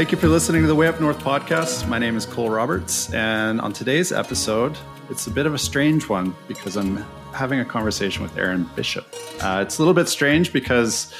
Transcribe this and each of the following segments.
Thank you for listening to the Way Up North podcast. My name is Cole Roberts, and on today's episode, it's a bit of a strange one because I'm having a conversation with Erin Bishop. Uh, it's a little bit strange because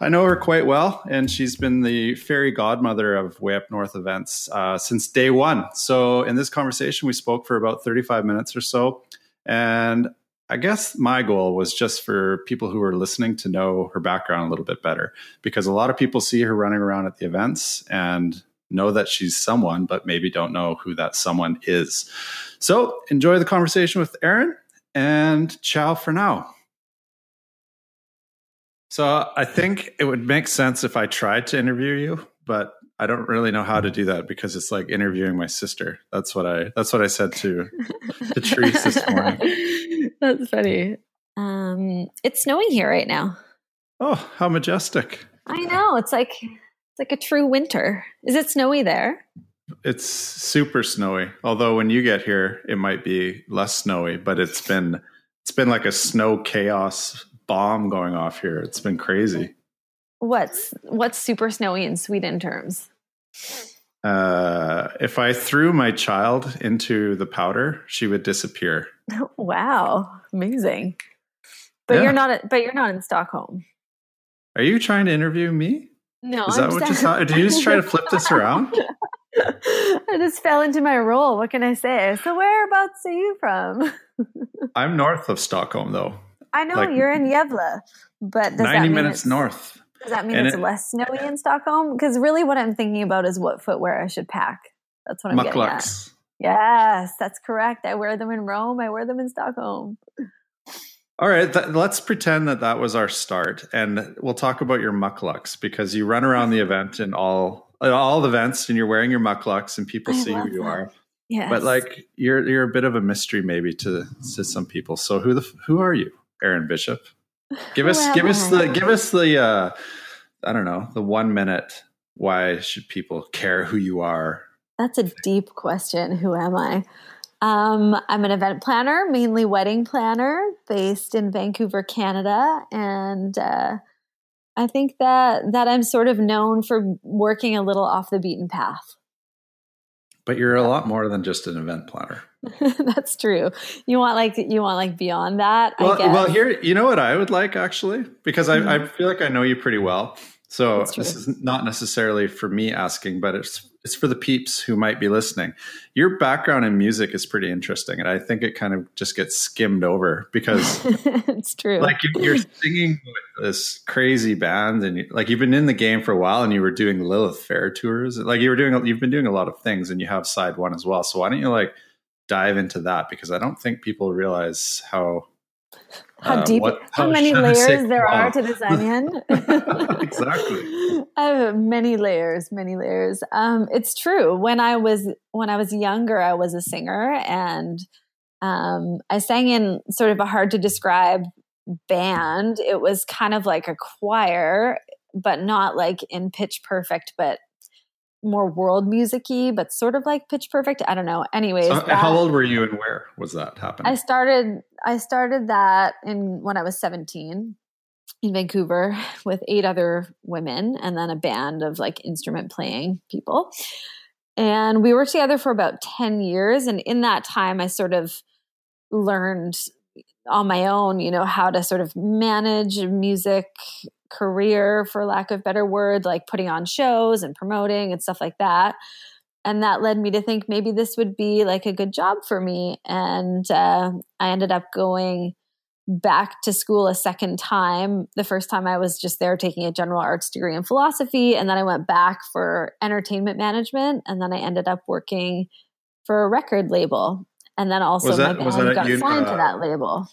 I know her quite well, and she's been the fairy godmother of Way Up North events uh, since day one. So, in this conversation, we spoke for about 35 minutes or so. And I guess my goal was just for people who are listening to know her background a little bit better because a lot of people see her running around at the events and know that she's someone, but maybe don't know who that someone is. So enjoy the conversation with Erin and ciao for now. So I think it would make sense if I tried to interview you, but I don't really know how to do that because it's like interviewing my sister. That's what I that's what I said to to Therese this morning. That's funny. Um, it's snowing here right now. Oh, how majestic! I know. It's like it's like a true winter. Is it snowy there? It's super snowy. Although when you get here, it might be less snowy. But it's been it's been like a snow chaos bomb going off here. It's been crazy. What's what's super snowy in Sweden terms? Uh, if I threw my child into the powder, she would disappear. wow, amazing! But yeah. you're not. But you're not in Stockholm. Are you trying to interview me? No. Is that what you just? Did you just try to flip this around? I just fell into my role. What can I say? So whereabouts are you from? I'm north of Stockholm, though. I know like, you're in Gävle, but ninety minutes north. Does that mean and it's it, less snowy in Stockholm? Because really, what I'm thinking about is what footwear I should pack. That's what I'm getting at. Yes, that's correct. I wear them in Rome. I wear them in Stockholm. All right, th- let's pretend that that was our start, and we'll talk about your mukluks because you run around the event in all all the events, and you're wearing your mukluks, and people I see who you that. are. Yes. But like you're you're a bit of a mystery maybe to to some people. So who the who are you, Erin Bishop? Give us give us the give us the uh I don't know, the 1 minute why should people care who you are? That's a deep question. Who am I? Um, I'm an event planner, mainly wedding planner, based in Vancouver, Canada, and uh, I think that that I'm sort of known for working a little off the beaten path. But you're a lot more than just an event planner. That's true. You want like you want like beyond that. Well, well, here you know what I would like actually because I, mm-hmm. I feel like I know you pretty well. So this is not necessarily for me asking, but it's it's for the peeps who might be listening. Your background in music is pretty interesting, and I think it kind of just gets skimmed over because it's true. Like you're singing with this crazy band, and you, like you've been in the game for a while, and you were doing Lilith Fair tours. Like you were doing, you've been doing a lot of things, and you have side one as well. So why don't you like dive into that because I don't think people realize how how uh, deep, what, how, how, many layers there are to this onion. exactly. Have many layers, many layers. Um, it's true. When I was when I was younger, I was a singer, and um, I sang in sort of a hard to describe band. It was kind of like a choir, but not like in pitch perfect, but more world musicy, but sort of like Pitch Perfect. I don't know. Anyways, so that, how old were you and where was that happening? I started. I started that in when I was seventeen in Vancouver with eight other women and then a band of like instrument playing people. And we worked together for about 10 years. And in that time, I sort of learned on my own, you know, how to sort of manage music career, for lack of better word, like putting on shows and promoting and stuff like that. And that led me to think maybe this would be like a good job for me. And uh, I ended up going back to school a second time. The first time I was just there taking a general arts degree in philosophy. And then I went back for entertainment management. And then I ended up working for a record label. And then also that, my band got un- signed uh, to that label.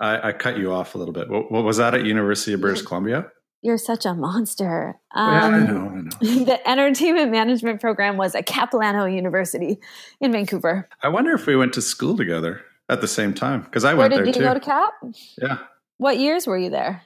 I, I, cut you off a little bit. What, what was that at University of British Columbia? You're such a monster. Um, yeah, I um, know, I know. The entertainment management program was at Capilano University in Vancouver. I wonder if we went to school together at the same time because I Where went there too. Did you go to Cap? Yeah. What years were you there?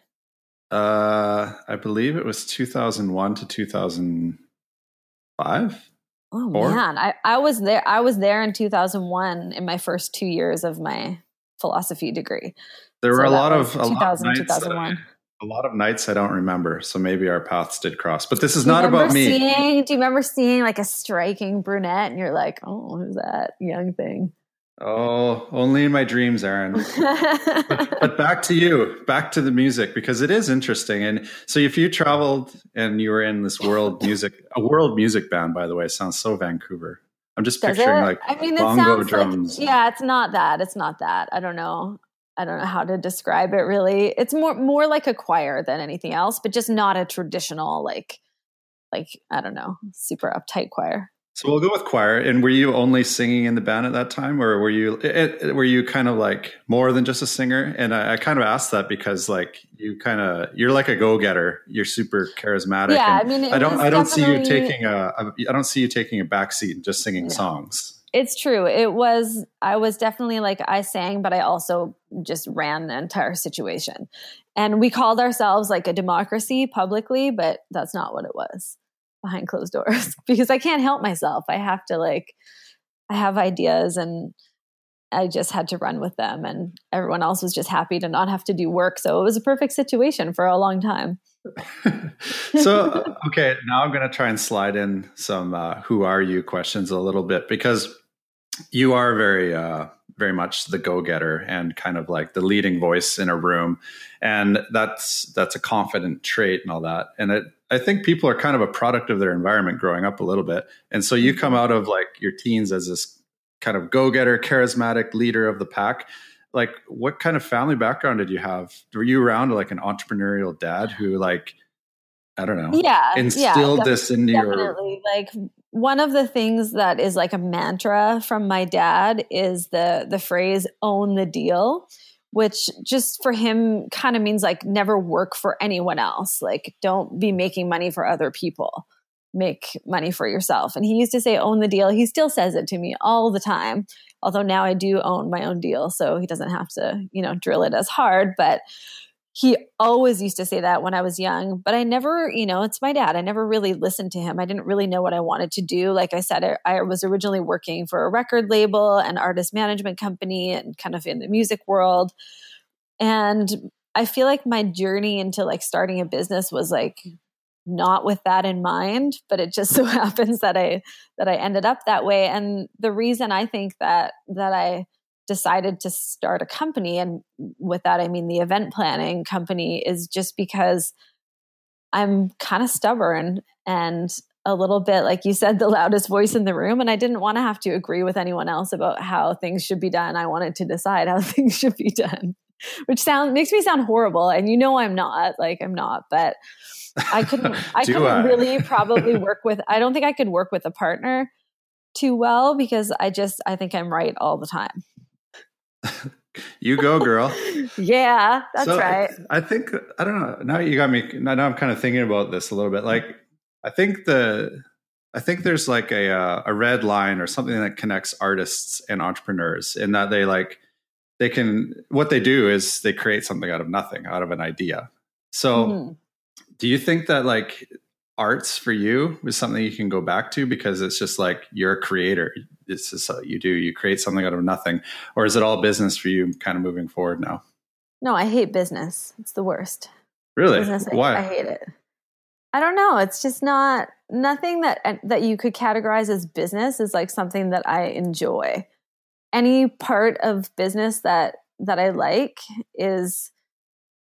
Uh, I believe it was 2001 to 2005. Oh Four? man, I, I was there. I was there in 2001 in my first two years of my philosophy degree. There so were a lot of 2000, 2001. a lot of nights I don't remember, so maybe our paths did cross. But this is not about me. Seeing, do you remember seeing like a striking brunette, and you're like, "Oh, who's that young thing?" Oh, only in my dreams, Erin. but, but, back to you, back to the music, because it is interesting. And so, if you traveled and you were in this world music, a world music band, by the way, sounds so Vancouver. I'm just Does picturing it? like I mean, bongo drums. Like, yeah, it's not that. It's not that. I don't know. I don't know how to describe it really. It's more more like a choir than anything else, but just not a traditional like like I don't know, super uptight choir. So we'll go with choir. And were you only singing in the band at that time, or were you it, were you kind of like more than just a singer? And I, I kind of asked that because like you kind of you're like a go getter. You're super charismatic. Yeah, I mean, I don't I don't see you taking a, a I don't see you taking a backseat and just singing yeah. songs. It's true. It was I was definitely like I sang, but I also just ran the entire situation. And we called ourselves like a democracy publicly, but that's not what it was behind closed doors because I can't help myself. I have to like, I have ideas and I just had to run with them. And everyone else was just happy to not have to do work. So it was a perfect situation for a long time. so, okay, now I'm going to try and slide in some uh, who are you questions a little bit because you are very, uh, very much the go-getter and kind of like the leading voice in a room and that's that's a confident trait and all that and it I think people are kind of a product of their environment growing up a little bit. And so you come mm-hmm. out of like your teens as this kind of go-getter, charismatic leader of the pack. Like what kind of family background did you have? Were you around like an entrepreneurial dad who like I don't know. Yeah. Instilled yeah, this into definitely. your like one of the things that is like a mantra from my dad is the the phrase own the deal which just for him kind of means like never work for anyone else. Like don't be making money for other people. Make money for yourself. And he used to say own the deal. He still says it to me all the time. Although now I do own my own deal, so he doesn't have to, you know, drill it as hard, but he always used to say that when I was young, but I never, you know, it's my dad. I never really listened to him. I didn't really know what I wanted to do. Like I said, I, I was originally working for a record label and artist management company and kind of in the music world. And I feel like my journey into like starting a business was like not with that in mind, but it just so happens that I that I ended up that way. And the reason I think that that I decided to start a company. And with that i mean the event planning company is just because i'm kind of stubborn and a little bit like you said the loudest voice in the room. And i didn't want to have to agree with anyone else about how things should be done. I wanted to decide how things should be done which sounds makes me sound horrible. And you know i'm not like i'm not but i couldn't i couldn't I? really probably work with i don't think i could work with a partner too well because i just i think i'm right all the time you go, girl. yeah, that's so right. I, I, think I don't know. Now you got me. Now I'm kind of thinking about this a little bit. Like, I think the I think there's like a uh, a red line or something that connects artists and entrepreneurs in that they like they can what they do is they create something out of nothing, out of an idea. So, mm-hmm. do you think that like arts for you is something you can go back to because it's just like you're a creator. This is what you do. You create something out of nothing. Or is it all business for you kind of moving forward now? No, I hate business. It's the worst. Really? Business, Why? I, I hate it. I don't know. It's just not nothing that that you could categorize as business is like something that I enjoy. Any part of business that that I like is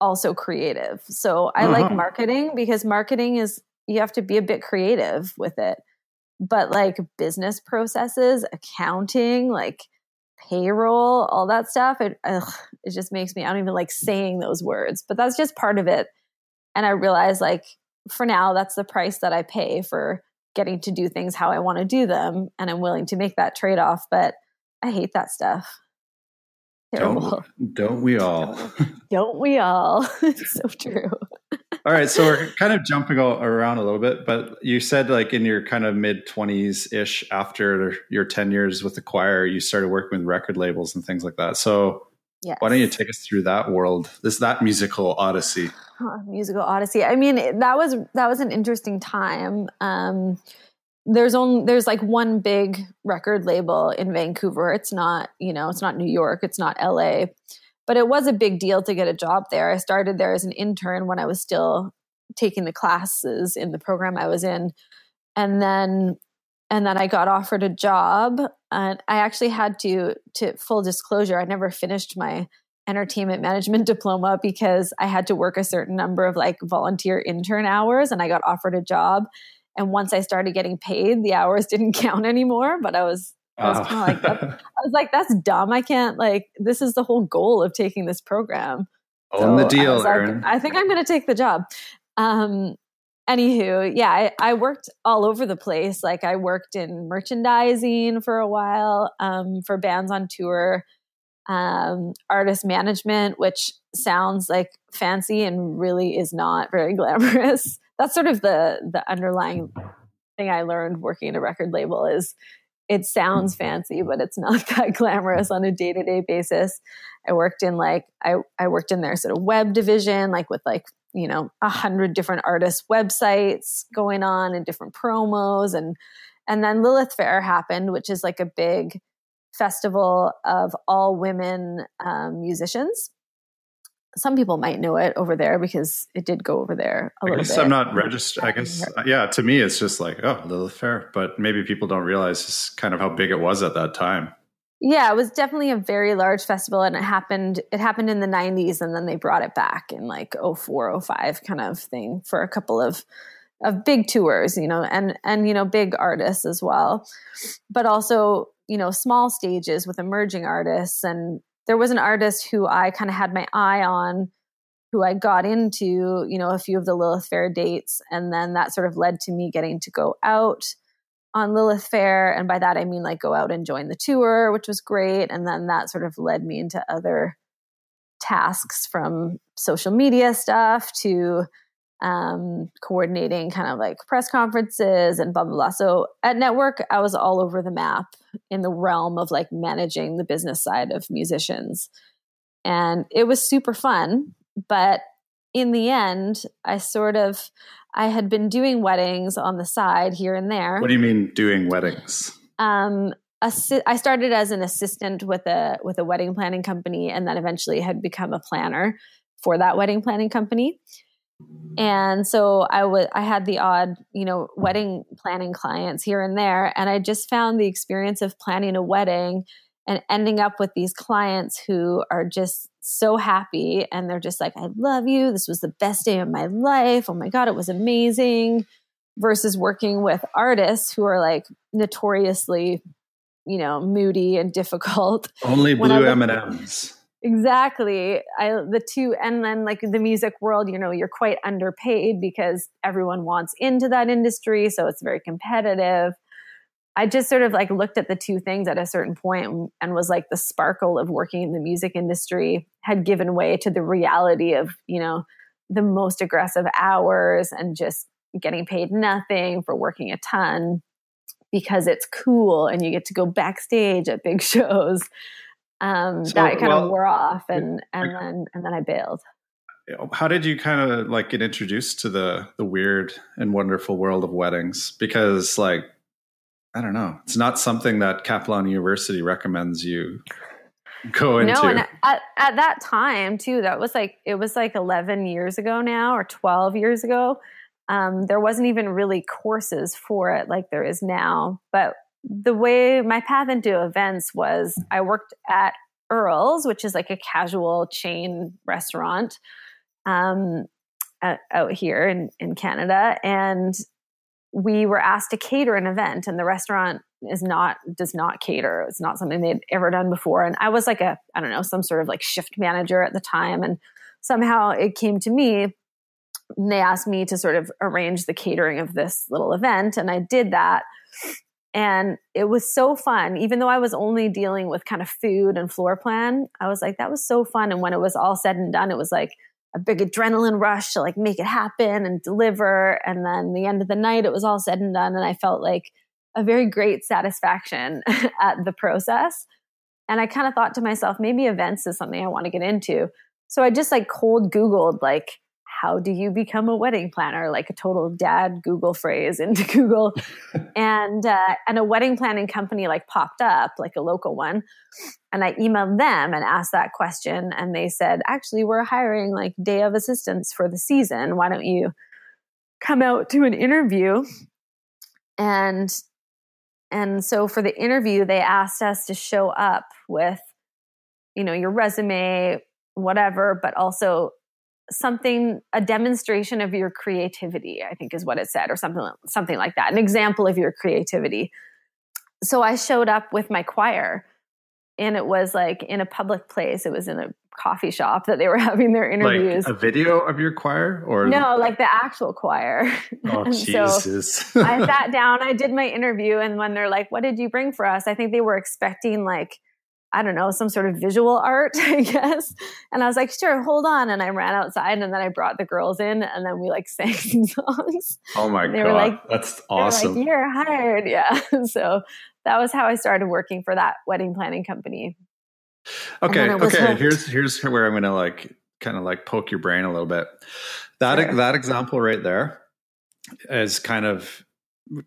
also creative. So I uh-huh. like marketing because marketing is you have to be a bit creative with it. But like business processes, accounting, like payroll, all that stuff, it ugh, it just makes me I don't even like saying those words. But that's just part of it. And I realize like for now that's the price that I pay for getting to do things how I want to do them and I'm willing to make that trade-off, but I hate that stuff. Terrible. Don't, don't we all? don't we all? it's so true. All right, so we're kind of jumping around a little bit, but you said like in your kind of mid twenties ish, after your ten years with the choir, you started working with record labels and things like that. So, yes. why don't you take us through that world? This that musical odyssey. musical odyssey. I mean, that was that was an interesting time. Um, there's only there's like one big record label in Vancouver. It's not you know it's not New York. It's not L.A but it was a big deal to get a job there. I started there as an intern when I was still taking the classes in the program I was in. And then and then I got offered a job and I actually had to to full disclosure I never finished my entertainment management diploma because I had to work a certain number of like volunteer intern hours and I got offered a job and once I started getting paid the hours didn't count anymore but I was I was kind of like I was like that's dumb. I can't like this is the whole goal of taking this program. So the deal I, like, I think I'm going to take the job. Um anywho yeah I, I, worked all over the place. Like i worked in merchandising for a while um, for bands on tour um, artist management which sounds like fancy and really is not very glamorous. That's sort of the the underlying thing i learned working at a record label is it sounds fancy but it's not that glamorous on a day-to-day basis. I worked in like i, I worked in their sort of web division like with like you know a hundred different artists websites going on and different promos and and then lilith fair happened which is like a big festival of all women um, musicians some people might know it over there because it did go over there a I guess bit. I'm not registered. I guess, uh, yeah, to me, it's just like, oh, Lilith Fair. But maybe people don't realize just kind of how big it was at that time. Yeah, it was definitely a very large festival and it happened it happened in the 90s and then they brought it back in like 04 05 kind of thing for a couple of of big tours, you know, and and you know big artists as well. But also, you know, small stages with emerging artists and there was an artist who I kind of had my eye on who I got into, you know, a few of the Lilith Fair dates and then that sort of led to me getting to go out on Lilith Fair. And by that, I mean like go out and join the tour, which was great. And then that sort of led me into other tasks from social media stuff to um, coordinating kind of like press conferences and blah, blah, blah. So at Network, I was all over the map in the realm of like managing the business side of musicians. And it was super fun. But in the end, I sort of, I had been doing weddings on the side here and there. What do you mean doing weddings? Um, assi- I started as an assistant with a with a wedding planning company, and then eventually had become a planner for that wedding planning company. And so I was I had the odd, you know, wedding planning clients here and there, and I just found the experience of planning a wedding and ending up with these clients who are just so happy and they're just like, I love you. This was the best day of my life. Oh my God, it was amazing. Versus working with artists who are like notoriously, you know, moody and difficult. Only blue M&Ms. Exactly. I the two and then like the music world, you know, you're quite underpaid because everyone wants into that industry, so it's very competitive. I just sort of like looked at the two things at a certain point and was like the sparkle of working in the music industry had given way to the reality of, you know, the most aggressive hours and just getting paid nothing for working a ton because it's cool and you get to go backstage at big shows. Um, so, that kind well, of wore off and, and then and then I bailed. How did you kind of like get introduced to the the weird and wonderful world of weddings? Because like I don't know. It's not something that Capilano University recommends you go into. No, and at, at that time too, that was like it was like eleven years ago now or twelve years ago. Um, there wasn't even really courses for it like there is now. But the way my path into events was, I worked at Earl's, which is like a casual chain restaurant um, out here in in Canada, and we were asked to cater an event and the restaurant is not does not cater. It's not something they'd ever done before. And i was like a i don't know some sort of like shift manager at the time. And somehow it came to me and they asked me to sort of arrange the catering of this little event. And i did that and it was so fun even though i was only dealing with kind of food and floor plan i was like that was so fun and when it was all said and done it was like a big adrenaline rush to like make it happen and deliver. And then the end of the night, it was all said and done. And I felt like a very great satisfaction at the process. And I kind of thought to myself, maybe events is something I want to get into. So I just like cold Googled, like, how do you become a wedding planner? Like a total dad google phrase into google. And uh, and a wedding planning company like popped up like a local one. And i emailed them and asked that question and they said actually we're hiring like day of assistants for the season. Why don't you come out to an interview? And and so for the interview they asked us to show up with you know your resume whatever but also something a demonstration of your creativity i think is what it said or something something like that an example of your creativity. So i showed up with my choir and it was like in a public place it was in a coffee shop that they were having their interviews. like a video of your choir or no like the actual choir. Oh jesus so i sat down i did my interview and when they're like what did you bring for us? I think they were expecting like I don't know, some sort of visual art, I guess. And I was like, sure, hold on. And I ran outside and then I brought the girls in and then we like sang some songs. Oh my God. Were like, That's awesome. Like, You're hired. Yeah. so that was how I started working for that wedding planning company. Okay. Okay. Hooked. Here's, here's where I'm going to like kind of like poke your brain a little bit. That, sure. that example right there is kind of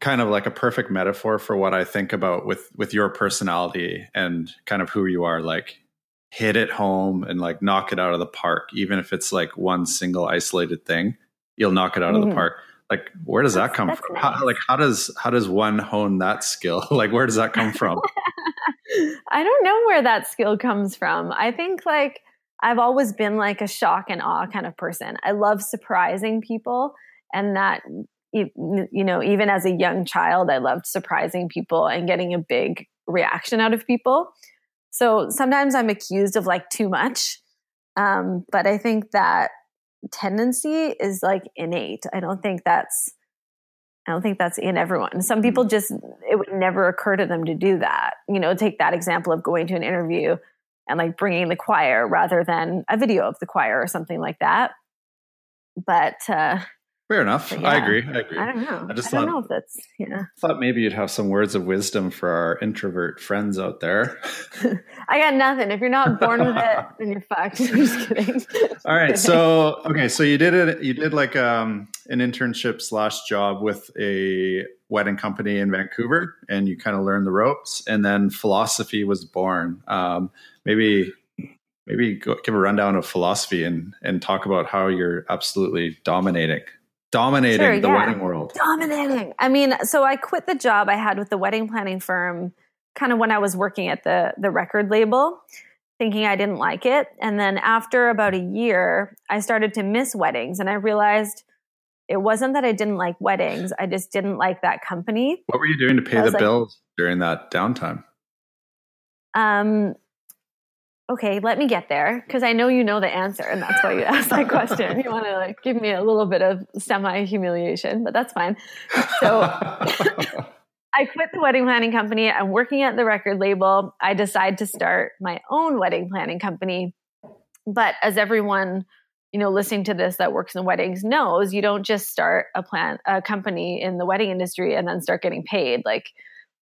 kind of like a perfect metaphor for what I think about with with your personality and kind of who you are like hit it home and like knock it out of the park. Even if it's like one single isolated thing you'll knock it out mm-hmm. of the mm-hmm. park. Like where does that come from how, like how does how does one hone that skill? Like where does that come from? I don't know where that skill comes from. I think like i've always been like a shock and awe kind of person. I love surprising people and that you know, even as a young child, I loved surprising people and getting a big reaction out of people. So sometimes I'm accused of like too much. Um, but I think that tendency is like innate. I don't think that's, I don't think that's in everyone. Some people mm. just, it would never occur to them to do that. You know, take that example of going to an interview and like bringing the choir rather than a video of the choir or something like that. But, uh, Fair enough. Yeah, I agree. I agree. I don't know. I just I thought, don't know if that's yeah. Thought maybe you'd have some words of wisdom for our introvert friends out there. I got nothing. If you're not born with it, then you're fucked. I'm just kidding. All right. So okay. So you did it. You did like um, an internship slash job with a wedding company in Vancouver, and you kind of learned the ropes. And then Filosophi was born. Um, maybe maybe go, give a rundown of Filosophi and and talk about how you're absolutely dominating dominating sure, the yeah. wedding world. Dominating. I mean, so I quit the job I had with the wedding planning firm kind of when I was working at the the record label, thinking I didn't like it. And then after about a year, I started to miss weddings and I realized it wasn't that I didn't like weddings, I just didn't like that company. What were you doing to pay the like, bills during that downtime? Um okay, let me get there because I know you know the answer, and that's why you asked that question. You want to like give me a little bit of semi humiliation, but that's fine. So I quit the wedding planning company. I'm working at the record label. I decide to start my own wedding planning company. But as everyone you know listening to this that works in weddings knows, you don't just start a plan a company in the wedding industry and then start getting paid like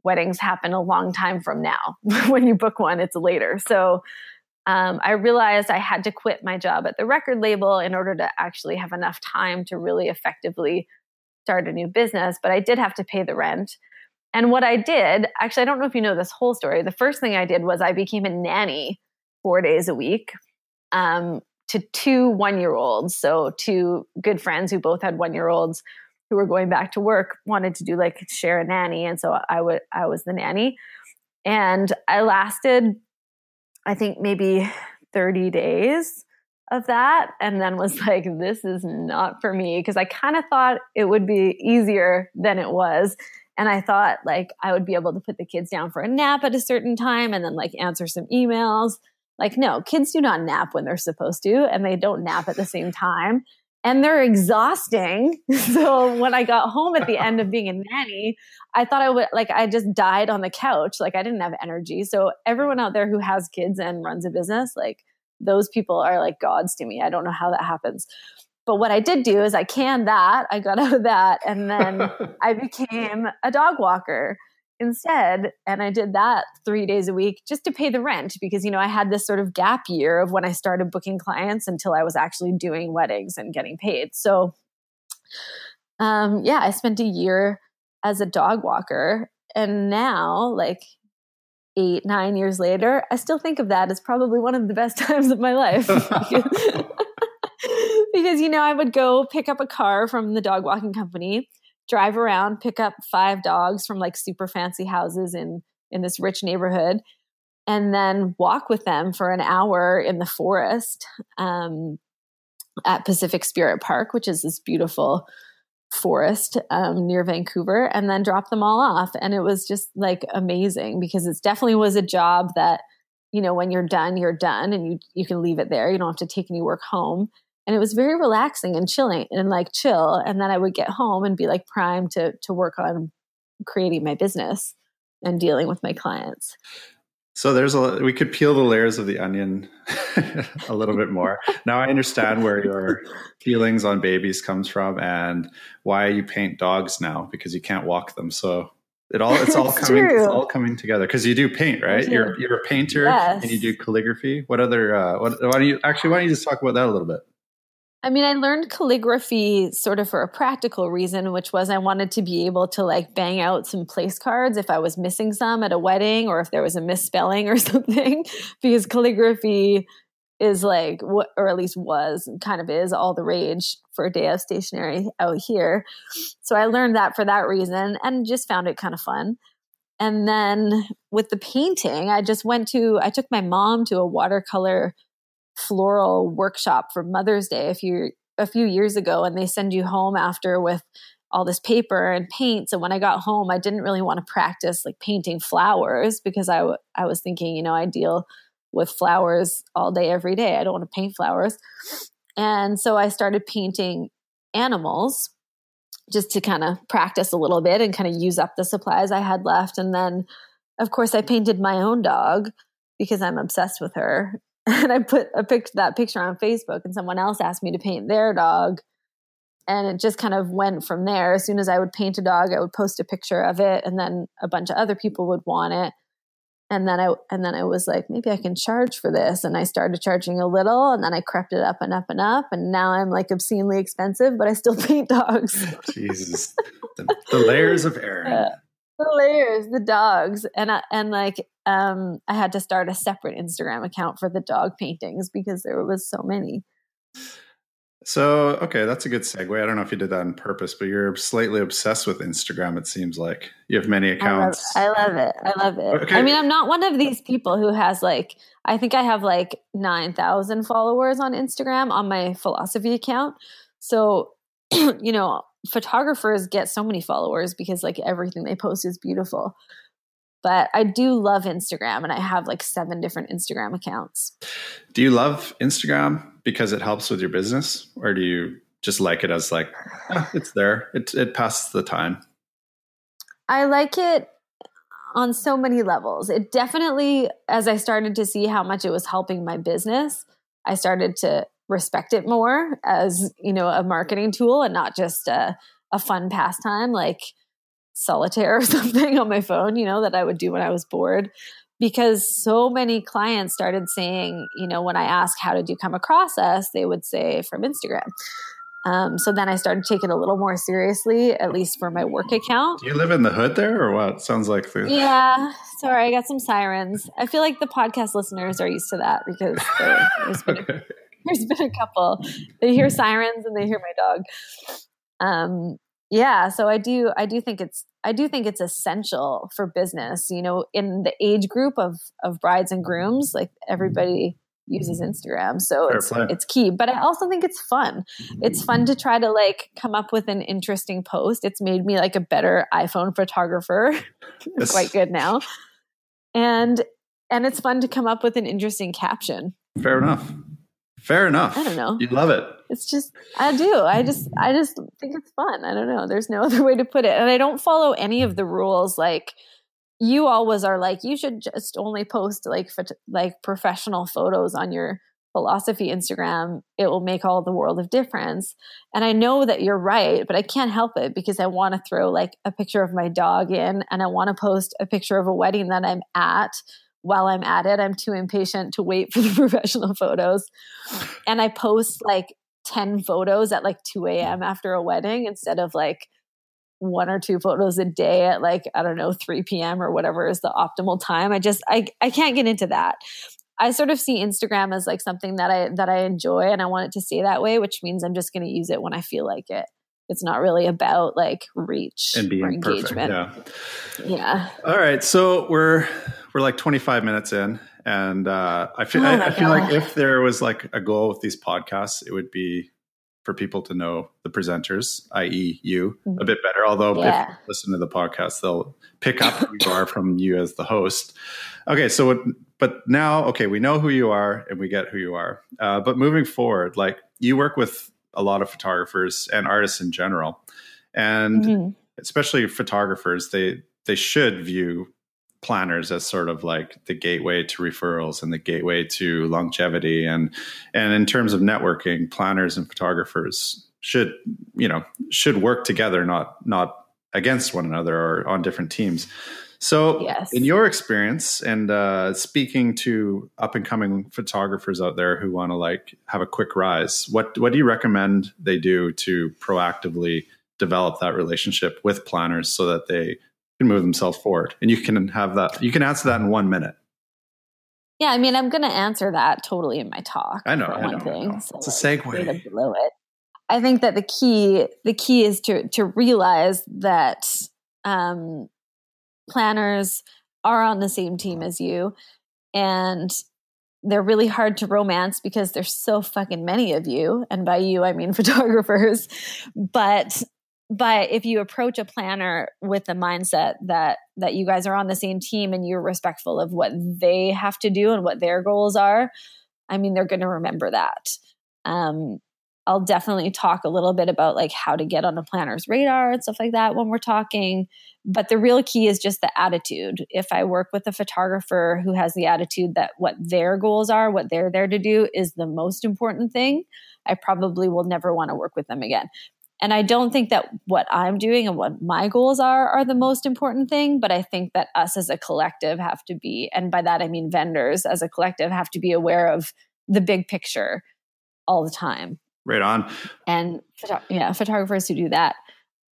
weddings happen a long time from now. when you book one, it's later. So um, I realized I had to quit my job at the record label in order to actually have enough time to really effectively start a new business. But I did have to pay the rent. And what I did, actually, I don't know if you know this whole story. The first thing I did was I became a nanny four days a week um, to two one year olds. So, two good friends who both had one year olds who were going back to work wanted to do like share a nanny. And so I was the nanny. And I lasted I think maybe 30 days of that and then was like this is not for me because I kind of thought it would be easier than it was and I thought like I would be able to put the kids down for a nap at a certain time and then like answer some emails. Like no kids do not nap when they're supposed to and they don't nap at the same time and they're exhausting. So when I got home at the end of being a nanny, I thought I would like I just died on the couch. Like I didn't have energy. So everyone out there who has kids and runs a business, like those people are like gods to me. I don't know how that happens. But what I did do is I canned that. I got out of that and then I became a dog walker instead. And I did that three days a week just to pay the rent because, you know, I had this sort of gap year of when I started booking clients until I was actually doing weddings and getting paid. So, um, yeah, I spent a year as a dog walker. And now, like eight, nine years later, I still think of that as probably one of the best times of my life. because, you know, I would go pick up a car from the dog walking company drive around, pick up five dogs from like super fancy houses in in this rich neighborhood, and then walk with them for an hour in the forest um, at Pacific Spirit Park, which is this beautiful forest um, near Vancouver, and then drop them all off. And it was just like amazing because it definitely was a job that you know when you're done, you're done, and you you can leave it there. You don't have to take any work home and it was very relaxing and chilling and like chill. And then i would get home and be like primed to to work on creating my business and dealing with my clients. So there's a we could peel the layers of the onion a little bit more. Now i understand where your feelings on babies comes from and why you paint dogs now because you can't walk them. So it all it's all it's coming true. it's all coming together. Because you do paint right? you're you're a painter yes. and you do calligraphy. What other uh what why don't you actually why don't you just talk about that a little bit I mean, I learned calligraphy sort of for a practical reason, which was I wanted to be able to like bang out some place cards if I was missing some at a wedding or if there was a misspelling or something, because calligraphy is like what, or at least was, kind of is all the rage for a day of stationery out here. So I learned that for that reason and just found it kind of fun. And then with the painting, I just went to, I took my mom to a watercolor floral workshop for Mother's Day a few a few years ago, and they send you home after with all this paper and paints. And when I got home, I didn't really want to practice like painting flowers because I, w- I was thinking, you know, I deal with flowers all day, every day. I don't want to paint flowers. And so I started painting animals just to kind of practice a little bit and kind of use up the supplies I had left. And then, of course, I painted my own dog because I'm obsessed with her. and I put a pic- that picture on Facebook, and someone else asked me to paint their dog. And it just kind of went from there. As soon as I would paint a dog, I would post a picture of it, and then a bunch of other people would want it. And then I and then I was like, maybe I can charge for this. And I started charging a little, and then I crept it up and up and up, and now I'm like obscenely expensive, but I still paint dogs. Jesus, the, the, layers of uh, Erin. The layers, the dogs, and I, and like um, I had to start a separate Instagram account for the dog paintings because there was so many. So okay, that's a good segue. I don't know if you did that on purpose, but you're slightly obsessed with Instagram. It seems like you have many accounts. I love, I love it. I love it. Okay. I mean, I'm not one of these people who has like. I think I have like nine thousand followers on Instagram on my Filosophi account. So, you know, photographers get so many followers because like everything they post is beautiful. But I do love Instagram and I have like seven different Instagram accounts. Do you love Instagram because it helps with your business or do you just like it as like eh, it's there. It it passes the time. I like it on so many levels. It definitely as I started to see how much it was helping my business, I started to respect it more as you know a marketing tool and not just a, a fun pastime like solitaire or something on my phone you know that i would do when i was bored because so many clients started saying you know when i asked how did you come across us they would say from instagram um, so then I started taking it a little more seriously, at least for my work account. Do you live in the hood there, or what? Sounds like the yeah. Sorry, I got some sirens. I feel like the podcast listeners are used to that because there's been okay. there's been a couple. They hear sirens and they hear my dog. Um, yeah, so I do I do think it's I do think it's essential for business. You know, in the age group of of brides and grooms, like everybody uses Instagram, so Fair it's play. it's key. But I also think it's fun. It's fun to try to like come up with an interesting post. It's made me like a better iPhone photographer. quite good now, and and it's fun to come up with an interesting caption. Fair enough. Fair enough. I don't know. You love it. It's just I do. I just I just think it's fun. I don't know. There's no other way to put it. And I don't follow any of the rules like you always are like you should just only post like like professional photos on your Filosophi Instagram, it will make all the world of difference. And I know that you're right, but I can't help it because I want to throw like a picture of my dog in and I want to post a picture of a wedding that I'm at while I'm at it. I'm too impatient to wait for the professional photos. And I post like 10 photos at like 2 a.m. after a wedding instead of like one or two photos a day at like i don't know 3 p.m or whatever is the optimal time i just i i can't get into that i sort of see instagram as like something that i that i enjoy and i want it to stay that way which means i'm just going to use it when i feel like it it's not really about like reach and being engagement perfect, yeah yeah all right so we're we're like 25 minutes in and uh, I feel oh I, I, feel like if there was like a goal with these podcasts, it would be for people to know the presenters, i.e., you, mm-hmm. a bit better. Although yeah. if listen to the podcast, they'll pick up who you are from you as the host. Okay, so what, but now, okay, we know who you are and we get who you are. Uh, but moving forward, like you work with a lot of photographers and artists in general, and mm-hmm. especially photographers, they they should view planners as sort of like the gateway to referrals and the gateway to longevity and and in terms of networking planners and photographers should you know should work together not not against one another or on different teams so yes. in your experience and uh, speaking to up and coming photographers out there who want to like have a quick rise what what do you recommend they do to proactively develop that relationship with planners so that they can move themselves forward. And you can have that, you can answer that in one minute. Yeah, I mean, I'm going to answer that totally in my talk. I know, I know, thing, I know. So it's a segue. Below it. I think that the key, the key is to to realize that um, planners are on the same team as you, and they're really hard to romance because there's so fucking many of you, and by you I mean photographers. But but if you approach a planner with the mindset that that you guys are on the same team and you're respectful of what they have to do and what their goals are i mean they're going to remember that. Um, i'll definitely talk a little bit about like how to get on a planner's radar and stuff like that when we're talking. But the real key is just the attitude. If i work with a photographer who has the attitude that what their goals are what they're there to do is the most important thing I probably will never want to work with them again. And I don't think that what I'm doing and what my goals are are the most important thing, but I think that us as a collective have to be, and by that I mean vendors as a collective have to be aware of the big picture all the time. Right on. And yeah, photographers who do that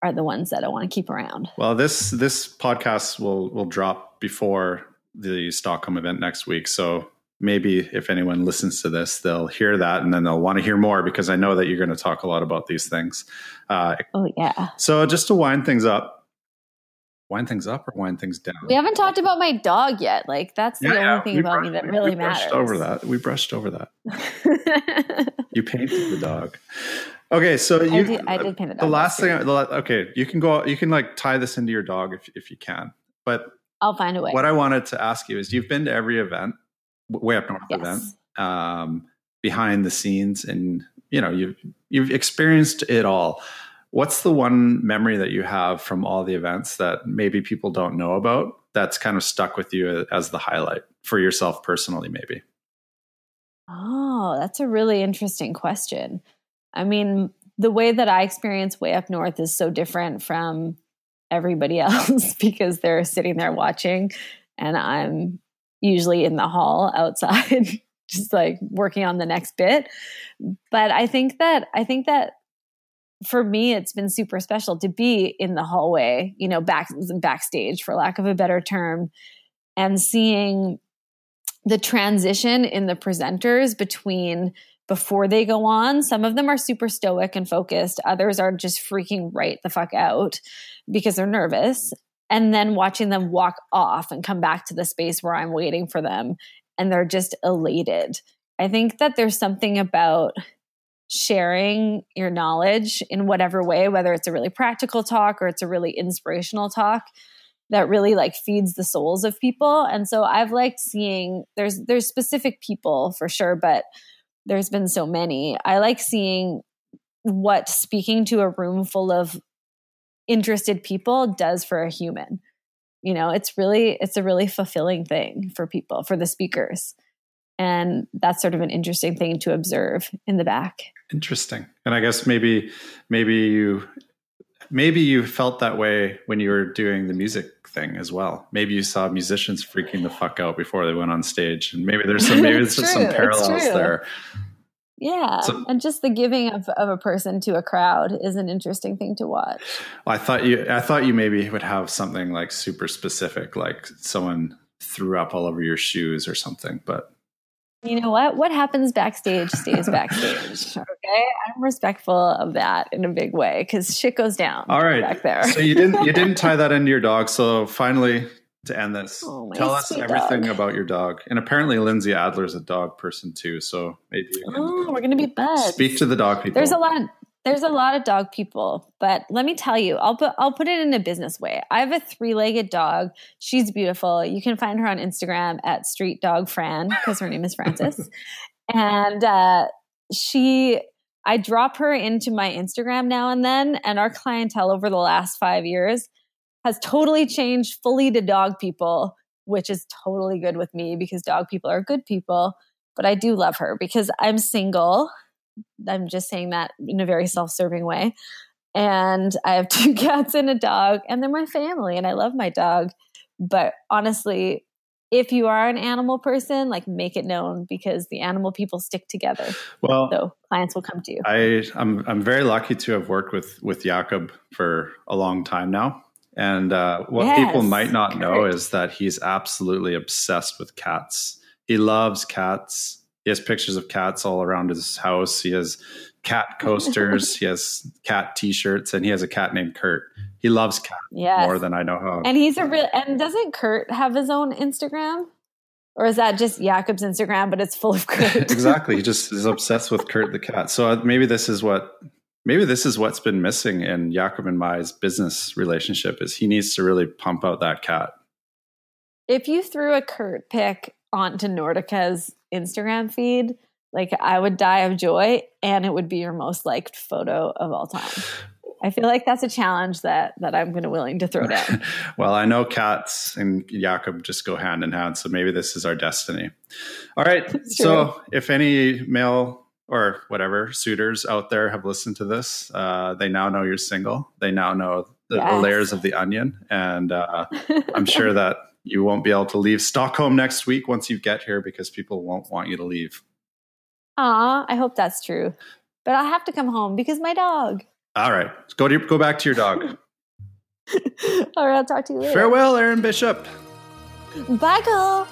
are the ones that I want to keep around. Well, this this podcast will will drop before the Stockholm event next week, so maybe if anyone listens to this, they'll hear that and then they'll want to hear more because I know that you're going to talk a lot about these things. Uh, oh, yeah. So just to wind things up, wind things up or wind things down? We haven't talked about my dog yet. Like, that's the yeah, only thing about brushed, me that really we matters. Brushed over that. We brushed over that. you painted the dog. Okay, so you. I did, I did paint the dog. The last thing, the, okay, you can go. You can like tie this into your dog if if you can, but I'll find a way. What I wanted to ask you is, you've been to every event way up north yes. event um, behind the scenes and you know you've you've experienced it all. What's the one memory that you have from all the events that maybe people don't know about that's kind of stuck with you as the highlight for yourself personally maybe? Oh that's a really interesting question. I mean the way that i experience way up north is so different from everybody else because they're sitting there watching and i'm usually in the hall outside just like working on the next bit. But i think that i think that for me it's been super special to be in the hallway you know back backstage for lack of a better term and seeing the transition in the presenters between before they go on. Some of them are super stoic and focused. Others are just freaking right the fuck out because they're nervous and then watching them walk off and come back to the space where I'm waiting for them and they're just elated. I think that there's something about sharing your knowledge in whatever way whether it's a really practical talk or it's a really inspirational talk that really like feeds the souls of people and so i've liked seeing there's there's specific people for sure but there's been so many i like seeing what speaking to a room full of interested people does for a human you know it's really it's a really fulfilling thing for people for the speakers And that's sort of an interesting thing to observe in the back. Interesting. And I guess maybe maybe you maybe you felt that way when you were doing the music thing as well. Maybe you saw musicians freaking the fuck out before they went on stage, and maybe there's some maybe there's some parallels there. Yeah, so, and just the giving of, of a person to a crowd is an interesting thing to watch. I thought you I thought you maybe would have something like super specific, like someone threw up all over your shoes or something, but you know what? What happens backstage stays backstage. Okay, I'm respectful of that in a big way because shit goes down. All right, back there. so you didn't you didn't tie that into your dog. So finally, to end this, oh, tell us everything dog. about your dog. And apparently, Lindsay Adler's a dog person too. So maybe oh, we're gonna be buds. Speak to the dog people. There's a lot. Of, there's a lot of dog people, but let me tell you, I'll put I'll put it in a business way. I have a three-legged dog. She's beautiful. You can find her on Instagram at Street Dog Fran because her name is Frances, and uh, she. I drop her into my Instagram now and then, and our clientele over the last five years has totally changed fully to dog people, which is totally good with me because dog people are good people. But I do love her because I'm single I'm just saying that in a very self serving way. And I have two cats and a dog, and they're my family, and I love my dog. But honestly, if you are an animal person, like make it known because the animal people stick together. Well, so clients will come to you. I, I'm I'm very lucky to have worked with with Jakob for a long time now. And uh, what yes, people might not know is that he's absolutely obsessed with cats. He loves cats he has pictures of cats all around his house. He has cat coasters. he has cat T-shirts, and he has a cat named Kurt. He loves cats yes. more than I know how. And he's a real. And doesn't Kurt have his own Instagram? Or is that just Jakob's Instagram, but it's full of Kurt? exactly. He just is obsessed with Kurt the cat. So uh, maybe this is what maybe this is what's been missing in Jakob and Mai's business relationship is he needs to really pump out that cat. If you threw a Kurt pic onto Nordica's Instagram feed, like I would die of joy and it would be your most liked photo of all time. I feel like that's a challenge that that I'm going to willing to throw down. well, I know cats and Jakob just go hand in hand, so maybe this is our destiny. All right. so, if any male or whatever suitors out there have listened to this, uh, they now know you're single. They now know the, yes. the layers of the onion, and uh, I'm sure that you won't be able to leave Stockholm next week once you get here because people won't want you to leave. Ah, I hope that's true. But I'll have to come home because my dog. All right. Go to your, go back to your dog. All right, I'll talk to you later. Farewell, Erin Bishop. Bye, girl.